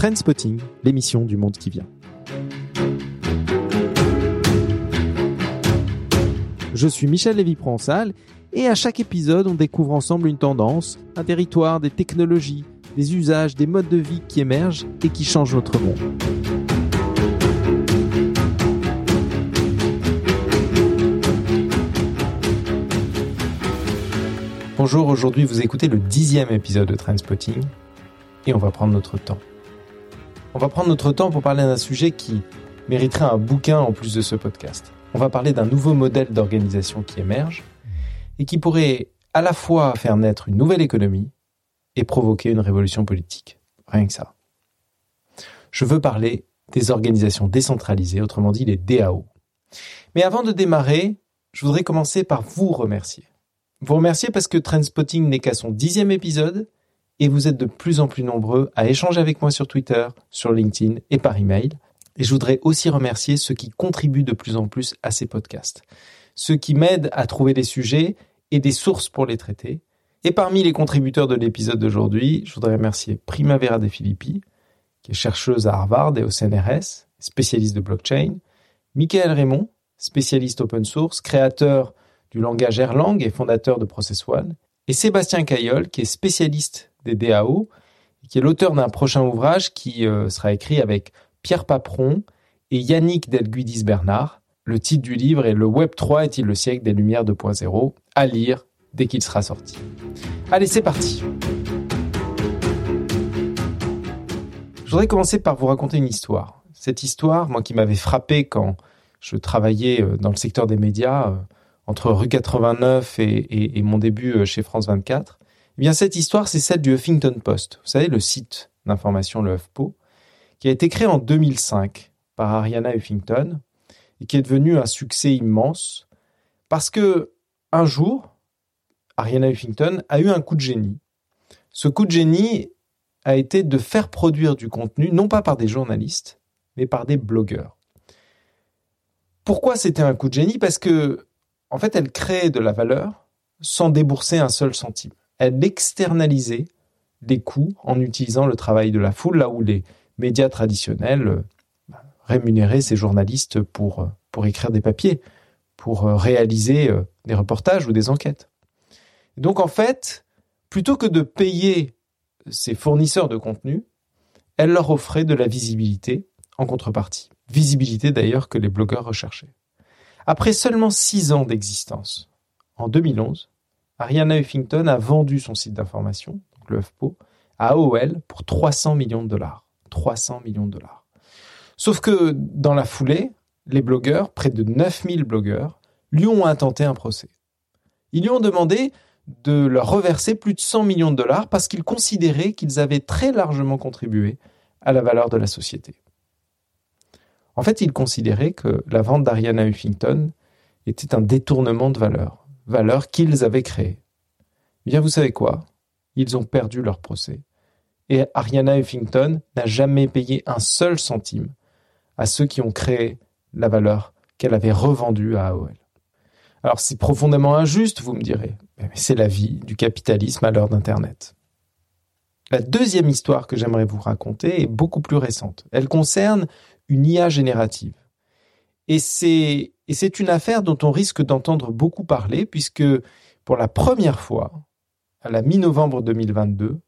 Trendspotting, l'émission du monde qui vient. Je suis Michel Lévy-Provençal et à chaque épisode, on découvre ensemble une tendance, un territoire, des technologies, des usages, des modes de vie qui émergent et qui changent notre monde. Bonjour, aujourd'hui vous écoutez le dixième épisode de Trendspotting et on va prendre notre temps. On va prendre notre temps pour parler d'un sujet qui mériterait un bouquin en plus de ce podcast. On va parler d'un nouveau modèle d'organisation qui émerge et qui pourrait à la fois faire naître une nouvelle économie et provoquer une révolution politique. Rien que ça. Je veux parler des organisations décentralisées, autrement dit les DAO. Mais avant de démarrer, je voudrais commencer par vous remercier. Vous remercier parce que Trendspotting n'est qu'à son dixième épisode et vous êtes de plus en plus nombreux à échanger avec moi sur Twitter, sur LinkedIn et par email. Et je voudrais aussi remercier ceux qui contribuent de plus en plus à ces podcasts, ceux qui m'aident à trouver des sujets et des sources pour les traiter. Et parmi les contributeurs de l'épisode d'aujourd'hui, je voudrais remercier Primavera De Filippi, qui est chercheuse à Harvard et au CNRS, spécialiste de blockchain, Michael Raymond, spécialiste open source, créateur du langage Erlang et fondateur de Process One, et Sébastien Caillol, qui est spécialiste des DAO, qui est l'auteur d'un prochain ouvrage qui euh, sera écrit avec Pierre Paperon et Yannick Delguidis-Bernard. Le titre du livre est Le Web 3 est-il le siècle des Lumières 2.0 à lire dès qu'il sera sorti. Allez, c'est parti. Je voudrais commencer par vous raconter une histoire. Cette histoire, moi qui m'avait frappé quand je travaillais euh, dans le secteur des médias, euh, entre rue 89 et, et, mon début chez France 24, eh bien cette histoire, c'est celle du Huffington Post. Vous savez, le site d'information, le HuffPo, qui a été créé en 2005 par Ariana Huffington et qui est devenu un succès immense parce que un jour, Ariana Huffington a eu un coup de génie. Ce coup de génie a été de faire produire du contenu, non pas par des journalistes, mais par des blogueurs. Pourquoi c'était un coup de génie? Parce que, en fait, elle créait de la valeur sans débourser un seul centime. Elle externalisait des coûts en utilisant le travail de la foule, là où les médias traditionnels bah, rémunéraient ces journalistes pour, pour écrire des papiers, pour réaliser euh, des reportages ou des enquêtes. Donc en fait, plutôt que de payer ces fournisseurs de contenu, elle leur offrait de la visibilité en contrepartie. Visibilité d'ailleurs que les blogueurs recherchaient. Après seulement six ans d'existence, en 2011, Ariana Huffington a vendu son site d'information, le à AOL pour 300 millions de dollars. 300 millions de dollars. Sauf que dans la foulée, les blogueurs, près de 9000 blogueurs, lui ont intenté un procès. Ils lui ont demandé de leur reverser plus de 100 millions de dollars parce qu'ils considéraient qu'ils avaient très largement contribué à la valeur de la société. En fait, ils considéraient que la vente d'Ariana Huffington était un détournement de valeur, valeur qu'ils avaient créée. Eh bien, vous savez quoi? Ils ont perdu leur procès. Et Ariana Huffington n'a jamais payé un seul centime à ceux qui ont créé la valeur qu'elle avait revendue à AOL. Alors c'est profondément injuste, vous me direz, mais c'est la vie du capitalisme à l'heure d'Internet. La deuxième histoire que j'aimerais vous raconter est beaucoup plus récente. Elle concerne une IA générative. Et c'est, une affaire dont on risque d'entendre beaucoup parler puisque pour la première fois, à la mi-novembre 2022,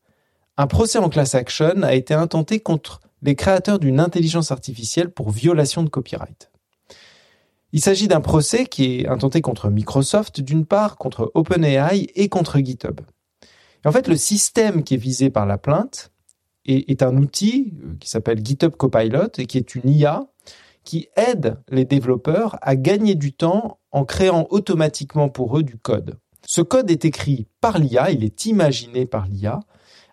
un procès en class action a été intenté contre les créateurs d'une intelligence artificielle pour violation de copyright. Il s'agit d'un procès qui est intenté contre Microsoft d'une part, contre OpenAI et contre GitHub. En fait, le système qui est visé par la plainte est, est un outil euh, qui s'appelle GitHub Copilot et qui est une IA qui aide les développeurs à gagner du temps en créant automatiquement pour eux du code. Ce code est écrit par l'IA, il est imaginé par l'IA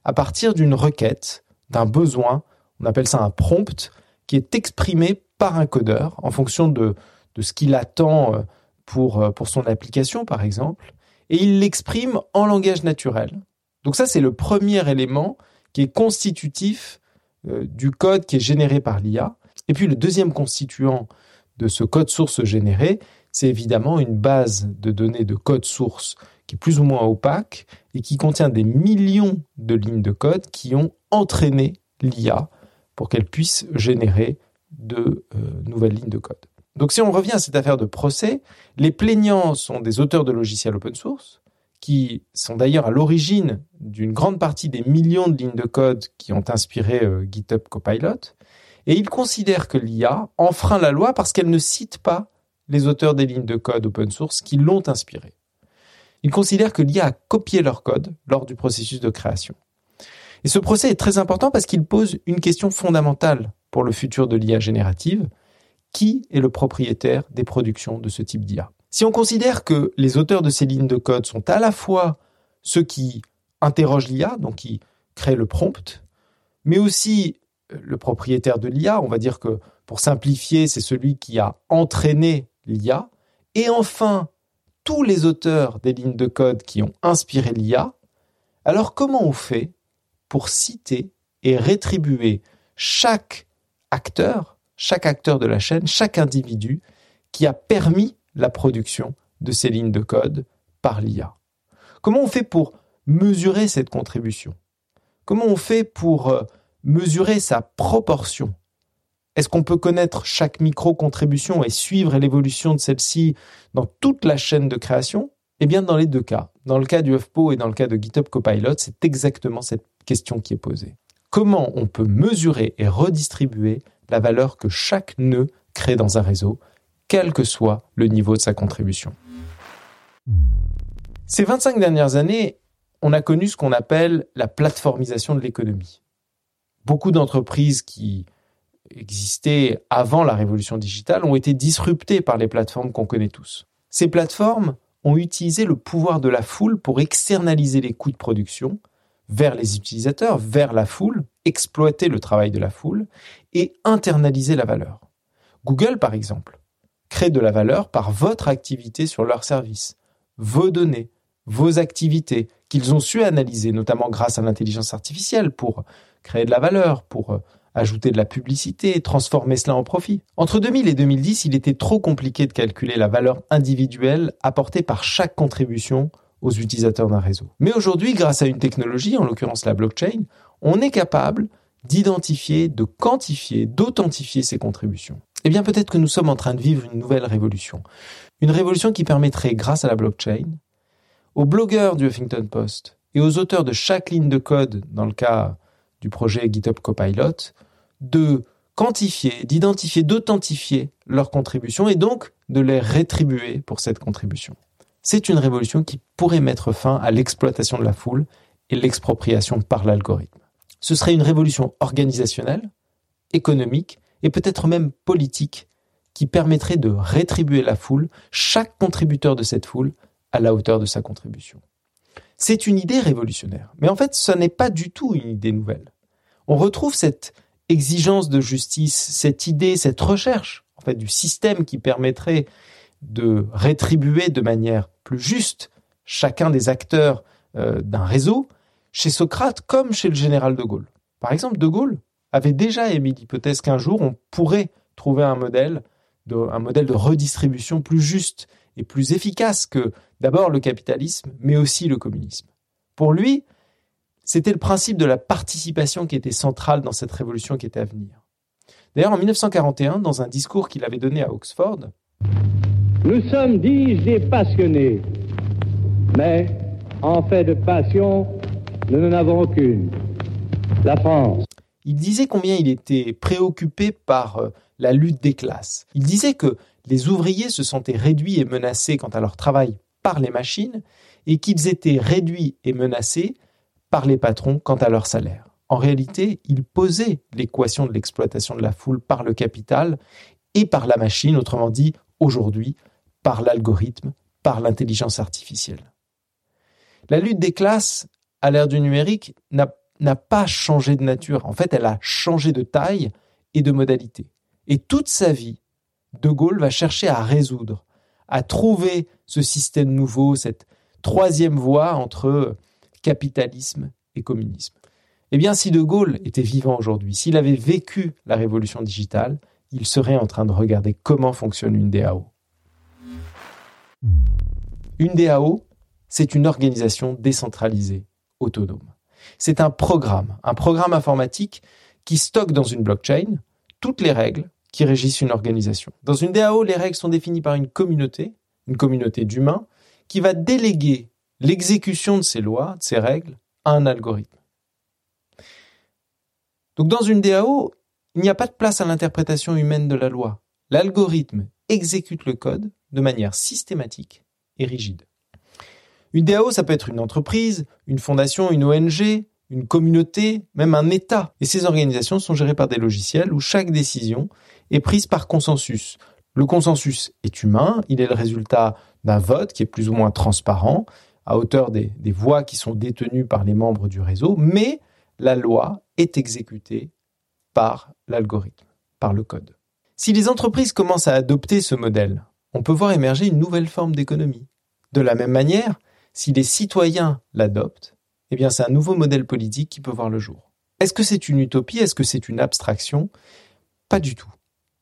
à partir d'une requête, d'un besoin, on appelle ça un prompt, qui est exprimé par un codeur en fonction de, ce qu'il attend euh, pour, euh, pour son application, par exemple, et il l'exprime en langage naturel. Donc ça, c'est le premier élément qui est constitutif euh, du code qui est généré par l'IA. Et puis le deuxième constituant de ce code source généré, c'est évidemment une base de données de code source qui est plus ou moins opaque et qui contient des millions de lignes de code qui ont entraîné l'IA pour qu'elle puisse générer de euh, nouvelles lignes de code. Donc si on revient à cette affaire de procès, les plaignants sont des auteurs de logiciels open source, qui sont d'ailleurs à l'origine d'une grande partie des millions de lignes de code qui ont inspiré euh, GitHub Copilot, et ils considèrent que l'IA enfreint la loi parce qu'elle ne cite pas les auteurs des lignes de code open source qui l'ont inspiré. Ils considèrent que l'IA a copié leur code lors du processus de création. Et ce procès est très important parce qu'il pose une question fondamentale pour le futur de l'IA générative. Qui est le propriétaire des productions de ce type d'IA Si on considère que les auteurs de ces lignes de code sont à la fois ceux qui interrogent l'IA, donc qui créent le prompt, mais aussi le propriétaire de l'IA, on va dire que pour simplifier, c'est celui qui a entraîné l'IA, et enfin tous les auteurs des lignes de code qui ont inspiré l'IA, alors comment on fait pour citer et rétribuer chaque acteur, chaque acteur de la chaîne, chaque individu qui a permis la production de ces lignes de code par l'IA Comment on fait pour mesurer cette contribution? Comment on fait pour euh, mesurer sa proportion est-ce qu'on peut connaître chaque micro-contribution et suivre l'évolution de celle-ci dans toute la chaîne de création? Eh bien, dans les deux cas. Dans le cas du HuffPo et dans le cas de GitHub Copilot, c'est exactement cette question qui est posée. Comment on peut mesurer et redistribuer la valeur que chaque nœud crée dans un réseau, quel que soit le niveau de sa contribution? Ces 25 dernières années, on a connu ce qu'on appelle la plateformisation de l'économie. Beaucoup d'entreprises qui existaient avant la révolution digitale ont été disruptées par les plateformes qu'on connaît tous. Ces plateformes ont utilisé le pouvoir de la foule pour externaliser les coûts de production vers les utilisateurs, vers la foule, exploiter le travail de la foule et internaliser la valeur. Google, par exemple, crée de la valeur par votre activité sur leur service, vos données, vos activités qu'ils ont su analyser, notamment grâce à l'intelligence artificielle, pour créer de la valeur, pour euh, ajouter de la publicité, transformer cela en profit. Entre 2000 et 2010, il était trop compliqué de calculer la valeur individuelle apportée par chaque contribution aux utilisateurs d'un réseau. Mais aujourd'hui, grâce à une technologie, en l'occurrence la blockchain, on est capable d'identifier, de quantifier, d'authentifier ces contributions. Eh bien, peut-être que nous sommes en train de vivre une nouvelle révolution. Une révolution qui permettrait, grâce à la blockchain, aux blogueurs du Huffington Post et aux auteurs de chaque ligne de code, dans le cas du projet GitHub Copilot, de quantifier, d'identifier, d'authentifier leurs contributions et donc de les rétribuer pour cette contribution. C'est une révolution qui pourrait mettre fin à l'exploitation de la foule et l'expropriation par l'algorithme. Ce serait une révolution organisationnelle, économique et peut-être même politique qui permettrait de rétribuer la foule, chaque contributeur de cette foule, à la hauteur de sa contribution. C'est une idée révolutionnaire. Mais en fait, ce n'est pas du tout une idée nouvelle. On retrouve cette exigence de justice, cette idée, cette recherche, en fait, du système qui permettrait de rétribuer de manière plus juste chacun des acteurs euh, d'un réseau, chez Socrate comme chez le général de Gaulle. Par exemple, de Gaulle avait déjà émis l'hypothèse qu'un jour on pourrait trouver un modèle de, un modèle de redistribution plus juste et plus efficace que d'abord le capitalisme, mais aussi le communisme. Pour lui, c'était le principe de la participation qui était central dans cette révolution qui était à venir. D'ailleurs, en 1941, dans un discours qu'il avait donné à Oxford, Nous sommes, dis-je, des passionnés, mais en fait de passion, nous n'en avons aucune. La France. Il disait combien il était préoccupé par euh, la lutte des classes. Il disait que les ouvriers se sentaient réduits et menacés quant à leur travail par les machines et qu'ils étaient réduits et menacés par les patrons quant à leur salaire. En réalité, il posait l'équation de l'exploitation de la foule par le capital et par la machine, autrement dit, aujourd'hui, par l'algorithme, par l'intelligence artificielle. La lutte des classes à l'ère du numérique n'a pas changé de nature. En fait, elle a changé de taille et de modalité. Et toute sa vie, De Gaulle va chercher à résoudre, à trouver ce système nouveau, cette troisième voie entre capitalisme et communisme. Eh bien, si De Gaulle était vivant aujourd'hui, s'il avait vécu la révolution digitale, il serait en train de regarder comment fonctionne une DAO. Une DAO, c'est une organisation décentralisée, autonome. C'est un programme, un programme informatique qui stocke dans une blockchain toutes les règles qui régissent une organisation. Dans une DAO, les règles sont définies par une communauté, une communauté d'humains, qui va déléguer l'exécution de ces lois, de ces règles, à un algorithme. Donc dans une DAO, il n'y a pas de place à l'interprétation humaine de la loi. L'algorithme exécute le code de manière systématique et rigide. Une DAO, ça peut être une entreprise, une fondation, une ONG, une communauté, même un État. Et ces organisations sont gérées par des logiciels où chaque décision est prise par consensus. Le consensus est humain, il est le résultat d'un vote qui est plus ou moins transparent, à hauteur des, voix qui sont détenues par les membres du réseau, mais la loi est exécutée par l'algorithme, par le code. Si les entreprises commencent à adopter ce modèle, on peut voir émerger une nouvelle forme d'économie. De la même manière, si les citoyens l'adoptent, eh bien c'est un nouveau modèle politique qui peut voir le jour. Est-ce que c'est une utopie? Est-ce que c'est une abstraction? Pas du tout.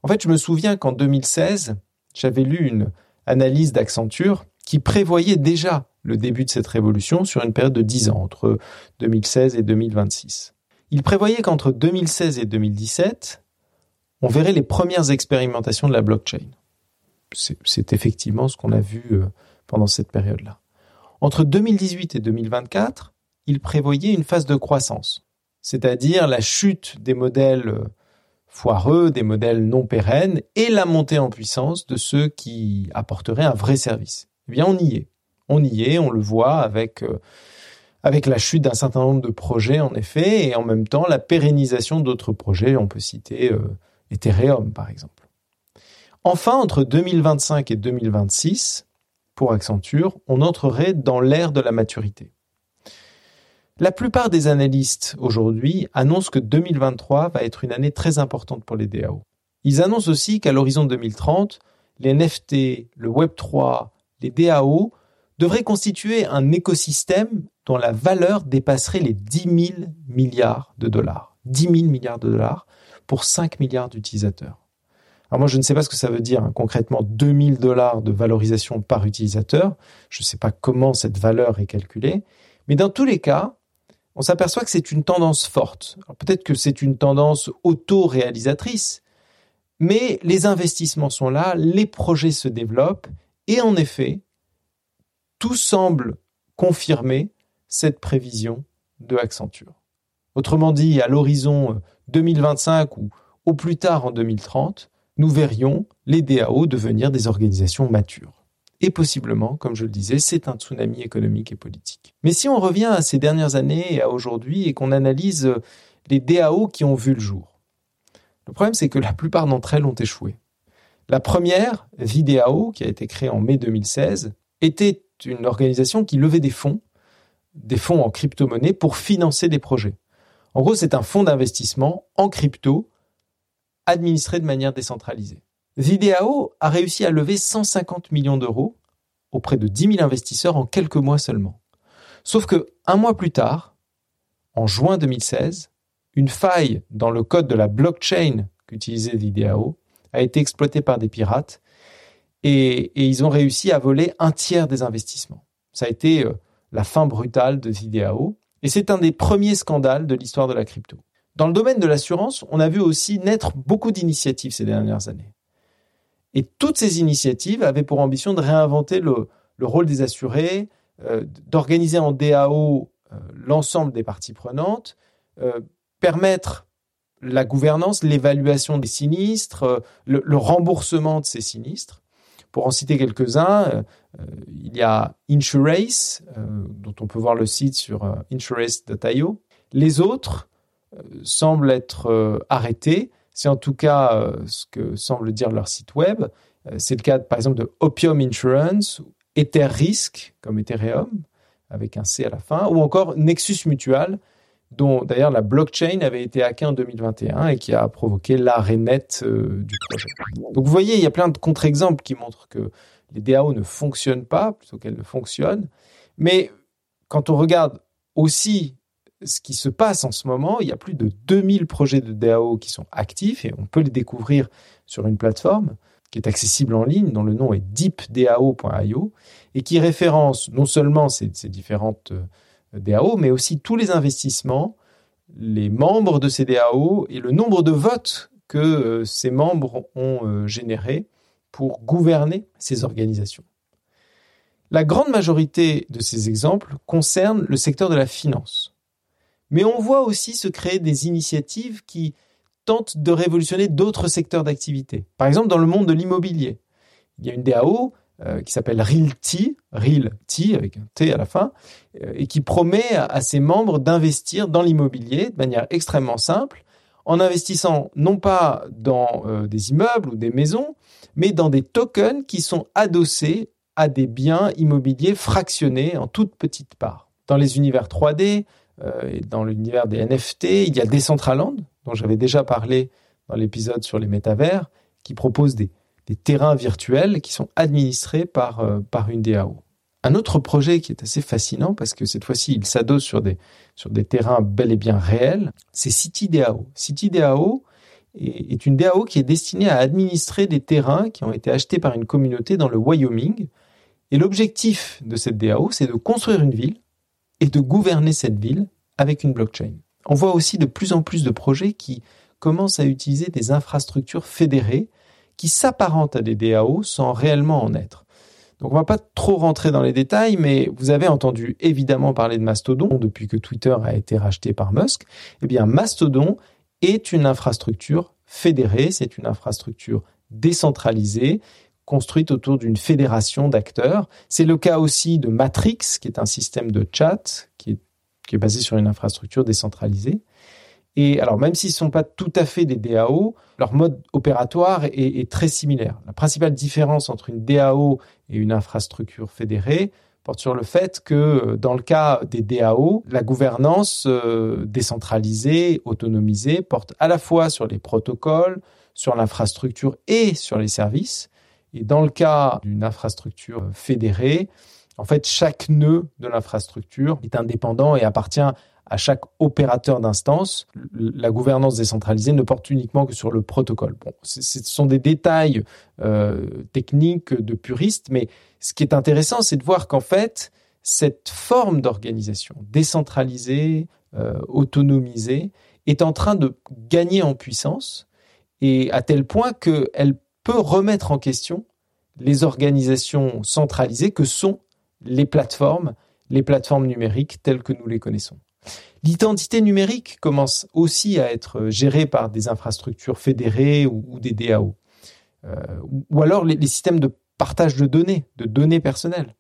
En fait, je me souviens qu'en 2016, j'avais lu une analyse d'Accenture qui prévoyait déjà le début de cette révolution sur une période de 10 ans, entre 2016 et 2026. Il prévoyait qu'entre 2016 et 2017, on verrait les premières expérimentations de la blockchain. C'est effectivement ce qu'on a vu euh, pendant cette période-là. Entre 2018 et 2024, il prévoyait une phase de croissance, c'est-à-dire la chute des modèles euh, foireux, des modèles non pérennes, et la montée en puissance de ceux qui apporteraient un vrai service. Eh bien, on y est. On y est, on le voit avec, euh, avec la chute d'un certain nombre de projets, en effet, et en même temps la pérennisation d'autres projets. On peut citer euh, Ethereum, par exemple. Enfin, entre 2025 et 2026, pour Accenture, on entrerait dans l'ère de la maturité. La plupart des analystes aujourd'hui annoncent que 2023 va être une année très importante pour les DAO. Ils annoncent aussi qu'à l'horizon 2030, les NFT, le Web3, les DAO devraient constituer un écosystème dont la valeur dépasserait les 10 000 milliards de dollars. 10 000 milliards de dollars pour 5 milliards d'utilisateurs. Alors moi, je ne sais pas ce que ça veut dire hein, concrètement 2000 dollars de valorisation par utilisateur. Je ne sais pas comment cette valeur est calculée. Mais dans tous les cas, on s'aperçoit que c'est une tendance forte. Peut-être que c'est une tendance auto-réalisatrice, mais les investissements sont là, les projets se développent, et en effet, tout semble confirmer cette prévision de Accenture. Autrement dit, à l'horizon 2025 ou au plus tard en 2030, nous verrions les DAO devenir des organisations matures. Et possiblement, comme je le disais, c'est un tsunami économique et politique. Mais si on revient à ces dernières années et à aujourd'hui et qu'on analyse euh, les DAO qui ont vu le jour, le problème c'est que la plupart d'entre elles ont échoué. La première, Vidéo, qui a été créée en mai 2016, était une organisation qui levait des fonds, des fonds en crypto-monnaie pour financer des projets. En gros, c'est un fonds d'investissement en crypto administré de manière décentralisée. Vidéo a réussi à lever 150 millions d'euros auprès de 10 000 investisseurs en quelques mois seulement. Sauf que un mois plus tard, en juin 2016, une faille dans le code de la blockchain qu'utilisait Vidéo a été exploitée par des pirates et, ils ont réussi à voler un tiers des investissements. Ça a été euh, la fin brutale de Vidéo et c'est un des premiers scandales de l'histoire de la crypto. Dans le domaine de l'assurance, on a vu aussi naître beaucoup d'initiatives ces dernières années. Et toutes ces initiatives avaient pour ambition de réinventer le, rôle des assurés, euh, d'organiser en DAO euh, l'ensemble des parties prenantes, euh, permettre la gouvernance, l'évaluation des sinistres, le, remboursement de ces sinistres. Pour en citer quelques-uns, il y a Insurace, dont on peut voir le site sur insurace.io. Les autres semblent être arrêtés c'est en tout cas euh, ce que semble dire leur site web. Euh, c'est le cas, par exemple, de Opium Insurance, Risk, comme Ethereum, avec un C à la fin, ou encore Nexus Mutual, dont d'ailleurs la blockchain avait été hackée en 2021 et qui a provoqué l'arrêt net euh, du projet. Donc vous voyez, il y a plein de contre-exemples qui montrent que les DAO ne fonctionnent pas, plutôt qu'elles ne fonctionnent. Mais quand on regarde aussi ce qui se passe en ce moment, il y a plus de 2000 projets de DAO qui sont actifs et on peut les découvrir sur une plateforme qui est accessible en ligne, dont le nom est deepdao.io et qui référence non seulement ces, différentes euh, DAO, mais aussi tous les investissements, les membres de ces DAO et le nombre de votes que euh, ces membres ont euh, généré pour gouverner ces organisations. La grande majorité de ces exemples concernent le secteur de la finance. Mais on voit aussi se créer des initiatives qui tentent de révolutionner d'autres secteurs d'activité. Par exemple, dans le monde de l'immobilier. Il y a une DAO euh, qui s'appelle Realty, Realty avec un T à la fin, euh, et qui promet à, ses membres d'investir dans l'immobilier de manière extrêmement simple, en investissant non pas dans euh, des immeubles ou des maisons, mais dans des tokens qui sont adossés à des biens immobiliers fractionnés en toutes petites parts. Dans les univers 3D, et dans l'univers des NFT, il y a Decentraland, dont j'avais déjà parlé dans l'épisode sur les métavers, qui propose des, terrains virtuels qui sont administrés par, euh, par une DAO. Un autre projet qui est assez fascinant, parce que cette fois-ci, il s'adosse sur des, sur des terrains bel et bien réels, c'est CityDAO. CityDAO est, est une DAO qui est destinée à administrer des terrains qui ont été achetés par une communauté dans le Wyoming. Et l'objectif de cette DAO, c'est de construire une ville et de gouverner cette ville avec une blockchain. On voit aussi de plus en plus de projets qui commencent à utiliser des infrastructures fédérées qui s'apparentent à des DAO sans réellement en être. Donc on va pas trop rentrer dans les détails, mais vous avez entendu évidemment parler de Mastodon depuis que Twitter a été racheté par Musk. Eh bien, Mastodon est une infrastructure fédérée, c'est une infrastructure décentralisée, construite autour d'une fédération d'acteurs. C'est le cas aussi de Matrix, qui est un système de chat qui est, basé sur une infrastructure décentralisée. Et alors, même s'ils ne sont pas tout à fait des DAO, leur mode opératoire est, très similaire. La principale différence entre une DAO et une infrastructure fédérée porte sur le fait que dans le cas des DAO, la gouvernance euh, décentralisée, autonomisée, porte à la fois sur les protocoles, sur l'infrastructure et sur les services. Et dans le cas d'une infrastructure fédérée, en fait, chaque nœud de l'infrastructure est indépendant et appartient à chaque opérateur d'instance. La gouvernance décentralisée ne porte uniquement que sur le protocole. Bon, ce sont des détails euh, techniques de puristes, mais ce qui est intéressant, c'est de voir qu'en fait, cette forme d'organisation décentralisée, euh, autonomisée, est en train de gagner en puissance et à tel point qu'elle peut remettre en question les organisations centralisées que sont les plateformes, les plateformes numériques telles que nous les connaissons. L'identité numérique commence aussi à être gérée par des infrastructures fédérées ou, des DAO, euh, ou alors les, systèmes de partage de données, de données personnelles.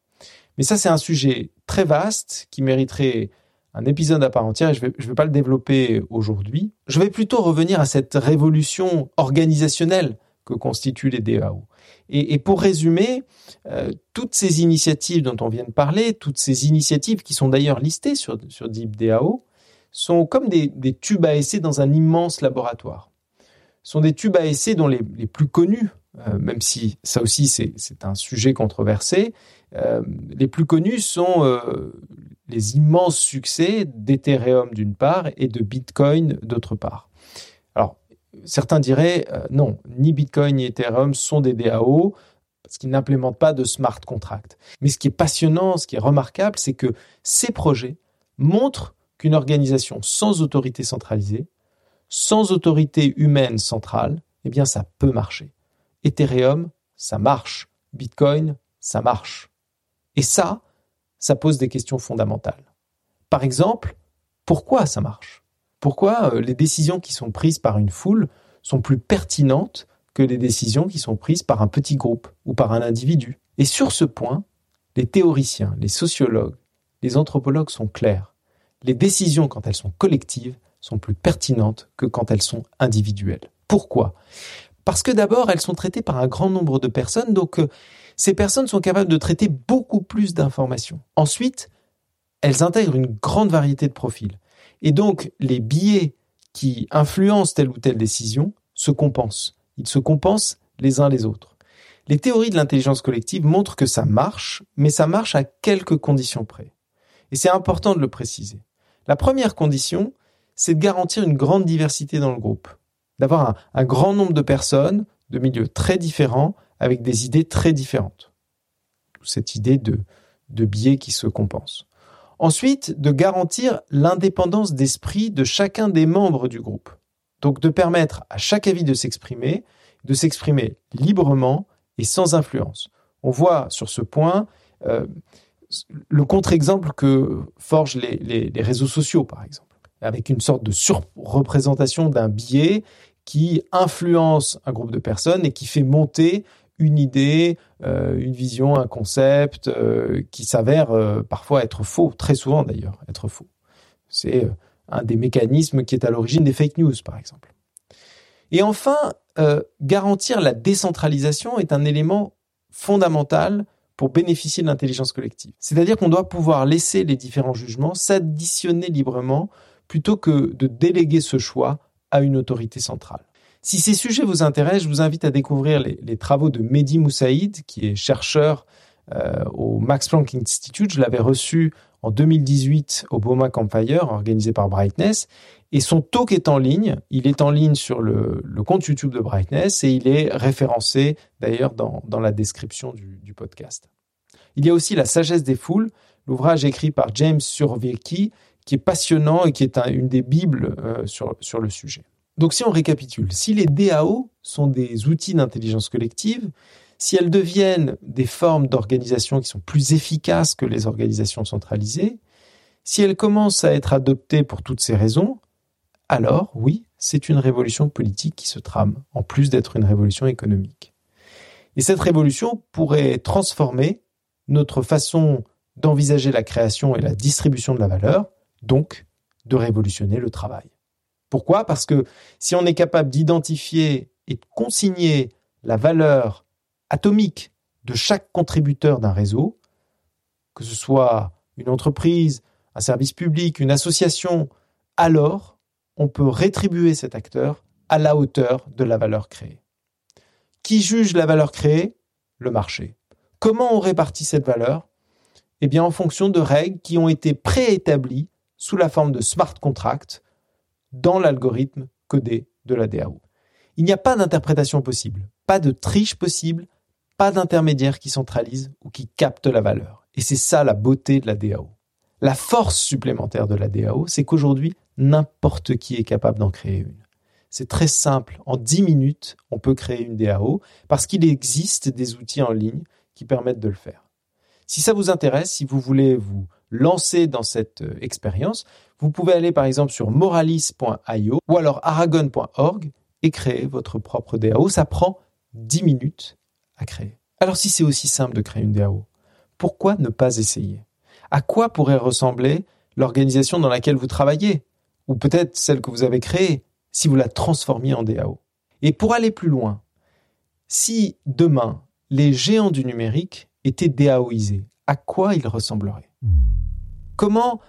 Mais ça, c'est un sujet très vaste qui mériterait un épisode à part entière et je ne vais pas le développer aujourd'hui. Je vais plutôt revenir à cette révolution organisationnelle que constituent les DAO. Et, pour résumer, euh, toutes ces initiatives dont on vient de parler, toutes ces initiatives qui sont d'ailleurs listées sur, sur DeepDAO, sont comme des, tubes à essai dans un immense laboratoire. Ce sont des tubes à essai dont les, plus connus, euh, même si ça aussi c'est un sujet controversé, euh, les plus connus sont les immenses succès d'Ethereum d'une part et de Bitcoin d'autre part certains diraient euh, non, ni Bitcoin ni Ethereum sont des DAO parce qu'ils n'implémentent pas de smart contract. Mais ce qui est passionnant, ce qui est remarquable, c'est que ces projets montrent qu'une organisation sans autorité centralisée, sans autorité humaine centrale, eh bien ça peut marcher. Ethereum, ça marche. Bitcoin, ça marche. Et ça, ça pose des questions fondamentales. Par exemple, pourquoi ça marche? Pourquoi euh, les décisions qui sont prises par une foule sont plus pertinentes que les décisions qui sont prises par un petit groupe ou par un individu. Et sur ce point, les théoriciens, les sociologues, les anthropologues sont clairs. Les décisions, quand elles sont collectives, sont plus pertinentes que quand elles sont individuelles. Pourquoi? Parce que d'abord, elles sont traitées par un grand nombre de personnes, donc euh, ces personnes sont capables de traiter beaucoup plus d'informations. Ensuite, elles intègrent une grande variété de profils. Et donc, les biais qui influencent telle ou telle décision se compensent. Ils se compensent les uns les autres. Les théories de l'intelligence collective montrent que ça marche, mais ça marche à quelques conditions près. Et c'est important de le préciser. La première condition, c'est de garantir une grande diversité dans le groupe, d'avoir un, grand nombre de personnes de milieux très différents avec des idées très différentes. Cette idée de, de biais qui se compensent. Ensuite, de garantir l'indépendance d'esprit de chacun des membres du groupe. Donc de permettre à chaque avis de s'exprimer, de s'exprimer librement et sans influence. On voit sur ce point euh, le contre-exemple que forgent les, les, réseaux sociaux, par exemple, avec une sorte de surreprésentation d'un biais qui influence un groupe de personnes et qui fait monter une idée, euh, une vision, un concept euh, qui s'avère parfois être faux, très souvent d'ailleurs, être faux. C'est un des mécanismes qui est à l'origine des fake news, par exemple. Et enfin, garantir la décentralisation est un élément fondamental pour bénéficier de l'intelligence collective. C'est-à-dire qu'on doit pouvoir laisser les différents jugements s'additionner librement plutôt que de déléguer ce choix à une autorité centrale. Si ces sujets vous intéressent, je vous invite à découvrir les, travaux de Mehdi Moussaïd, qui est chercheur euh, au Max Planck Institute. Je l'avais reçu en 2018 au Boma Campfire, organisé par Brightness. Et son talk est en ligne. Il est en ligne sur le, compte YouTube de Brightness et il est référencé d'ailleurs dans, la description du, podcast. Il y a aussi La sagesse des foules, l'ouvrage écrit par James Survecki, qui est passionnant et qui est une des bibles euh, sur, sur le sujet. Donc si on récapitule, si les DAO sont des outils d'intelligence collective, si elles deviennent des formes d'organisation qui sont plus efficaces que les organisations centralisées, si elles commencent à être adoptées pour toutes ces raisons, alors oui, c'est une révolution politique qui se trame, en plus d'être une révolution économique. Et cette révolution pourrait transformer notre façon d'envisager la création et la distribution de la valeur, donc de révolutionner le travail. Pourquoi? Parce que si on est capable d'identifier et de consigner la valeur atomique de chaque contributeur d'un réseau, que ce soit une entreprise, un service public, une association, alors on peut rétribuer cet acteur à la hauteur de la valeur créée. Qui juge la valeur créée? Le marché. Comment on répartit cette valeur? Eh bien en fonction de règles qui ont été préétablies sous la forme de smart contracts dans l'algorithme codé de la DAO. Il n'y a pas d'interprétation possible, pas de triche possible, pas d'intermédiaire qui centralise ou qui capte la valeur. Et c'est ça la beauté de la DAO. La force supplémentaire de la DAO, c'est qu'aujourd'hui, n'importe qui est capable d'en créer une. C'est très simple. En 10 minutes, on peut créer une DAO parce qu'il existe des outils en ligne qui permettent de le faire. Si ça vous intéresse, si vous voulez vous lancer dans cette euh, expérience, vous pouvez aller par exemple sur moralis.io ou alors aragon.org et créer votre propre DAO. Ça prend 10 minutes à créer. Alors si c'est aussi simple de créer une DAO, pourquoi ne pas essayer? À quoi pourrait ressembler l'organisation dans laquelle vous travaillez? Ou peut-être celle que vous avez créée, si vous la transformiez en DAO Et pour aller plus loin, si demain les géants du numérique étaient DAOisés, à quoi ils ressembleraient? Comment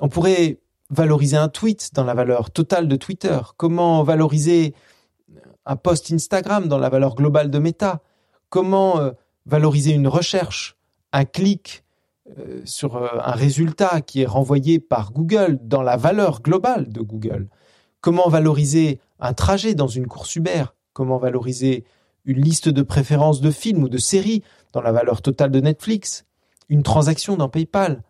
on pourrait valoriser un tweet dans la valeur totale de Twitter? Comment valoriser un post Instagram dans la valeur globale de Meta? Comment euh, valoriser une recherche, un clic euh, sur euh, un résultat qui est renvoyé par Google dans la valeur globale de Google, comment valoriser un trajet dans une course Uber, comment valoriser une liste de préférences de films ou de séries dans la valeur totale de Netflix, une transaction dans PayPal,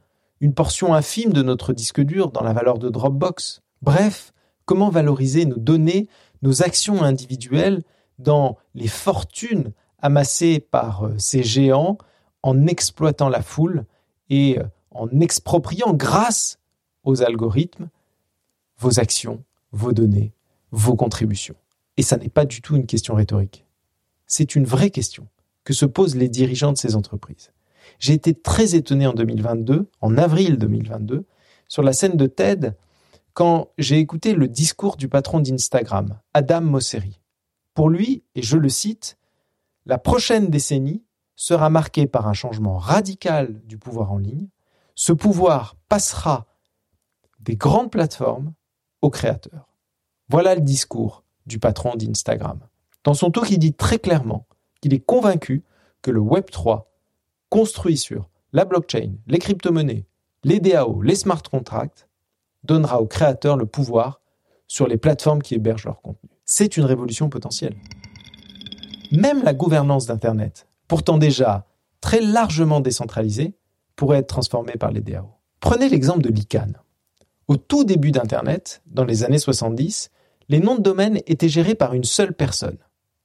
une portion infime de notre disque dur dans la valeur de Dropbox. Bref, comment valoriser nos données, nos actions individuelles dans les fortunes amassés par euh, ces géants en exploitant la foule et euh, en expropriant grâce aux algorithmes vos actions, vos données, vos contributions. Et ça n'est pas du tout une question rhétorique. C'est une vraie question que se posent les dirigeants de ces entreprises. J'ai été très étonné en 2022, en avril 2022, sur la scène de TED, quand j'ai écouté le discours du patron d'Instagram, Adam Mosseri. Pour lui, et je le cite, la prochaine décennie sera marquée par un changement radical du pouvoir en ligne. Ce pouvoir passera des grandes plateformes aux créateurs. Voilà le discours du patron d'Instagram. Dans son talk, il dit très clairement qu'il est convaincu que le Web 3, construit sur la blockchain, les crypto-monnaies, les DAO, les smart contracts, donnera aux créateurs le pouvoir sur les plateformes qui hébergent leur contenu. C'est une révolution potentielle. Même la gouvernance d'Internet, pourtant déjà très largement décentralisée, pourrait être transformée par les DAO. Prenez l'exemple de l'ICANN. Au tout début d'Internet, dans les années 70, les noms de domaine étaient gérés par une seule personne,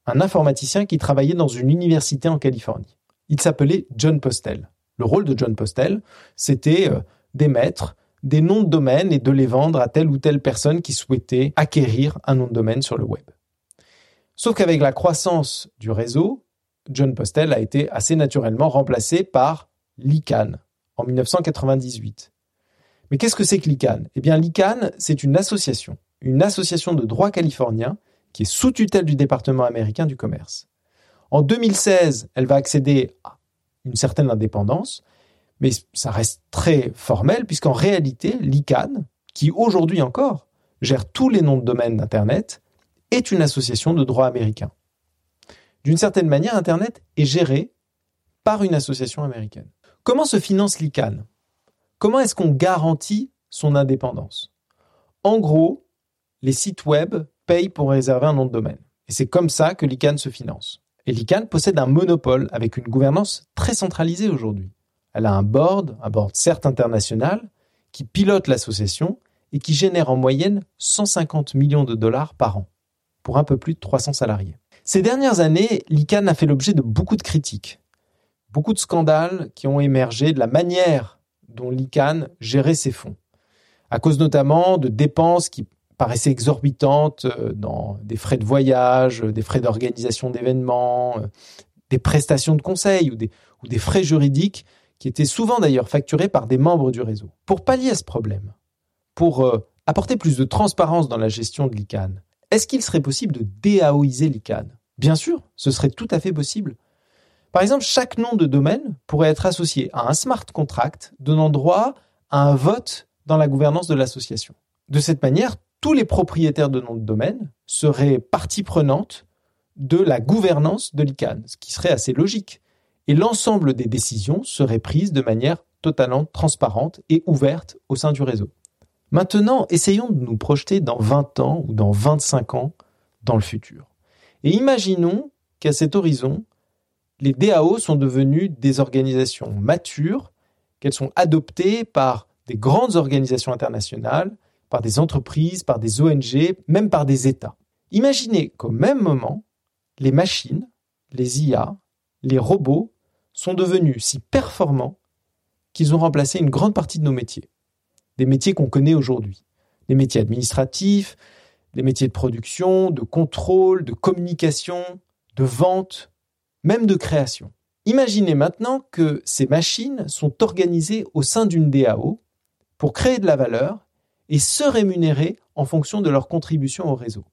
un informaticien qui travaillait dans une université en Californie. Il s'appelait John Postel. Le rôle de John Postel, c'était euh, d'émettre des noms de domaine et de les vendre à telle ou telle personne qui souhaitait acquérir un nom de domaine sur le web. Sauf qu'avec la croissance du réseau, John Postel a été assez naturellement remplacé par l'ICANN en 1998. Mais qu'est-ce que c'est que l'ICANN Eh bien, l'ICANN, c'est une association, une association de droit californien qui est sous tutelle du département américain du commerce. En 2016, elle va accéder à une certaine indépendance, mais ça reste très formel, puisqu'en réalité, l'ICANN, qui aujourd'hui encore gère tous les noms de domaine d'Internet, est une association de droit américain. D'une certaine manière, Internet est géré par une association américaine. Comment se finance l'ICANN? Comment est-ce qu'on garantit son indépendance? En gros, les sites web payent pour réserver un nom de domaine. Et c'est comme ça que l'ICANN se finance. Et l'ICANN possède un monopole avec une gouvernance très centralisée aujourd'hui. Elle a un board, un board certes international, qui pilote l'association et qui génère en moyenne 150 millions de dollars par an, pour un peu plus de 300 salariés. Ces dernières années, l'ICANN a fait l'objet de beaucoup de critiques, beaucoup de scandales qui ont émergé de la manière dont l'ICANN gérait ses fonds, à cause notamment de dépenses qui paraissaient exorbitantes euh, dans des frais de voyage, des frais d'organisation d'événements, euh, des prestations de conseil ou des, frais juridiques qui étaient souvent d'ailleurs facturés par des membres du réseau. Pour pallier à ce problème, pour euh, apporter plus de transparence dans la gestion de l'ICANN, est-ce qu'il serait possible de DAOiser l'ICANN? Bien sûr, ce serait tout à fait possible. Par exemple, chaque nom de domaine pourrait être associé à un smart contract donnant droit à un vote dans la gouvernance de l'association. De cette manière, tous les propriétaires de noms de domaine seraient partie prenante de la gouvernance de l'ICANN, ce qui serait assez logique et l'ensemble des décisions seraient prises de manière totalement transparente et ouverte au sein du réseau. Maintenant, essayons de nous projeter dans 20 ans ou dans 25 ans dans le futur. Et imaginons qu'à cet horizon, les DAO sont devenues des organisations matures, qu'elles sont adoptées par des grandes organisations internationales, par des entreprises, par des ONG, même par des États. Imaginez qu'au même moment, les machines, les IA, les robots sont devenus si performants qu'ils ont remplacé une grande partie de nos métiers. Des métiers qu'on connaît aujourd'hui. Des métiers administratifs, des métiers de production, de contrôle, de communication, de vente, même de création. Imaginez maintenant que ces machines sont organisées au sein d'une DAO pour créer de la valeur et se rémunérer en fonction de leur contribution au réseau.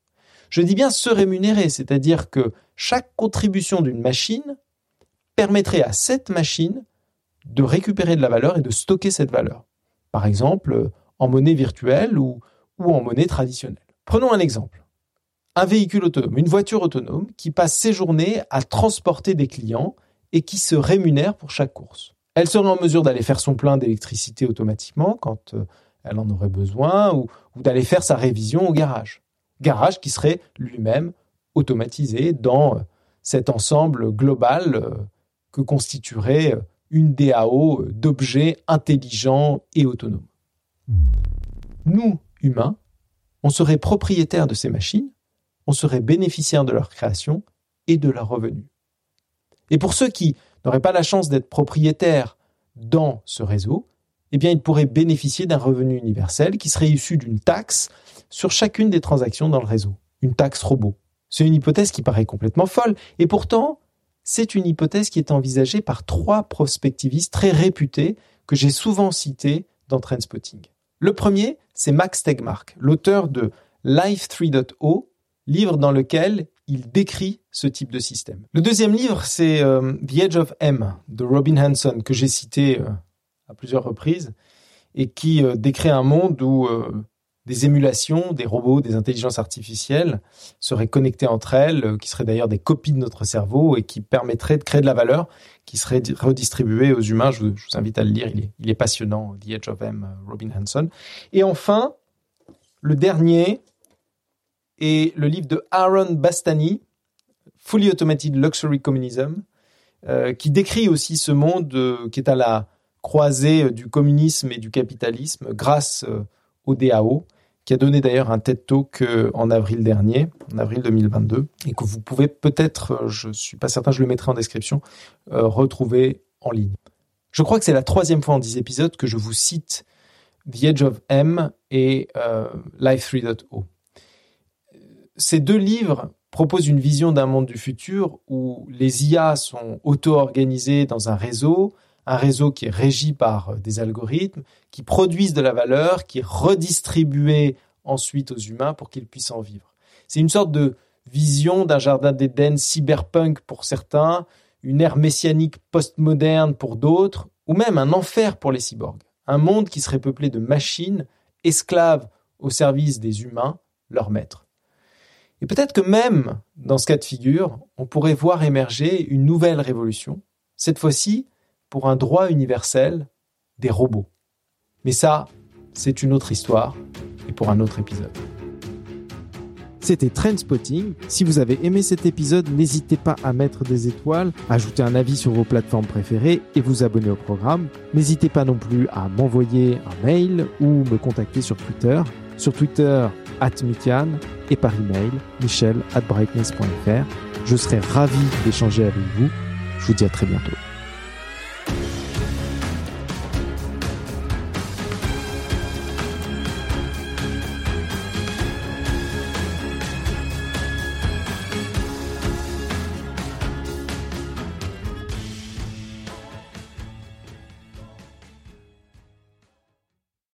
Je dis bien se rémunérer, c'est-à-dire que chaque contribution d'une machine permettrait à cette machine de récupérer de la valeur et de stocker cette valeur. Par exemple, en monnaie virtuelle ou, ou en monnaie traditionnelle. Prenons un exemple. Un véhicule autonome, une voiture autonome qui passe ses journées à transporter des clients et qui se rémunère pour chaque course. Elle serait en mesure d'aller faire son plein d'électricité automatiquement quand euh, elle en aurait besoin ou, ou d'aller faire sa révision au garage. Garage qui serait lui-même automatisé dans euh, cet ensemble global euh, que constituerait euh, une DAO d'objets intelligents et autonomes. Nous, humains, on serait propriétaires de ces machines, on serait bénéficiaires de leur création et de leurs revenus. Et pour ceux qui n'auraient pas la chance d'être propriétaires dans ce réseau, eh bien, ils pourraient bénéficier d'un revenu universel qui serait issu d'une taxe sur chacune des transactions dans le réseau, une taxe robot. C'est une hypothèse qui paraît complètement folle, et pourtant, c'est une hypothèse qui est envisagée par trois prospectivistes très réputés que j'ai souvent cités dans Trendspotting. Le premier, c'est Max Tegmark, l'auteur de Life 3.0, livre dans lequel il décrit ce type de système. Le deuxième livre, c'est euh, The Edge of M de Robin Hanson, que j'ai cité euh, à plusieurs reprises, et qui euh, décrit un monde où des émulations, des robots, des intelligences artificielles seraient connectées entre elles, euh, qui seraient d'ailleurs des copies de notre cerveau et qui permettraient de créer de la valeur qui serait redistribuée aux humains. Je vous, invite à le lire, il est, passionnant, The Edge of M, euh, Robin Hanson. Et enfin, le dernier est le livre de Aaron Bastani, Fully Automated Luxury Communism, euh, qui décrit aussi ce monde qui est à la croisée du communisme et du capitalisme grâce au DAO, qui a donné d'ailleurs un TED Talk en avril dernier, en avril 2022, et que vous pouvez peut-être, je suis pas certain, je le mettrai en description, retrouver en ligne. Je crois que c'est la troisième fois en dix épisodes que je vous cite The Edge of M et euh, Life 3.0. Ces deux livres proposent une vision d'un monde du futur où les IA sont auto-organisées dans un réseau, un réseau qui est régi par euh, des algorithmes, qui produisent de la valeur, qui est redistribuée ensuite aux humains pour qu'ils puissent en vivre. C'est une sorte de vision d'un jardin d'Éden cyberpunk pour certains, une ère messianique postmoderne pour d'autres, ou même un enfer pour les cyborgs. Un monde qui serait peuplé de machines, esclaves au service des humains, leurs maîtres. Et peut-être que même dans ce cas de figure, on pourrait voir émerger une nouvelle révolution, cette fois-ci pour un droit universel des robots. Mais ça, c'est une autre histoire et pour un autre épisode. C'était Trendspotting. Si vous avez aimé cet épisode, n'hésitez pas à mettre des étoiles, ajouter un avis sur vos plateformes préférées et vous abonner au programme. N'hésitez pas non plus à m'envoyer un mail ou me contacter sur Twitter. Sur Twitter, at et par email, michel at brightness.fr. Je serai ravi d'échanger avec vous. Je vous dis à très bientôt.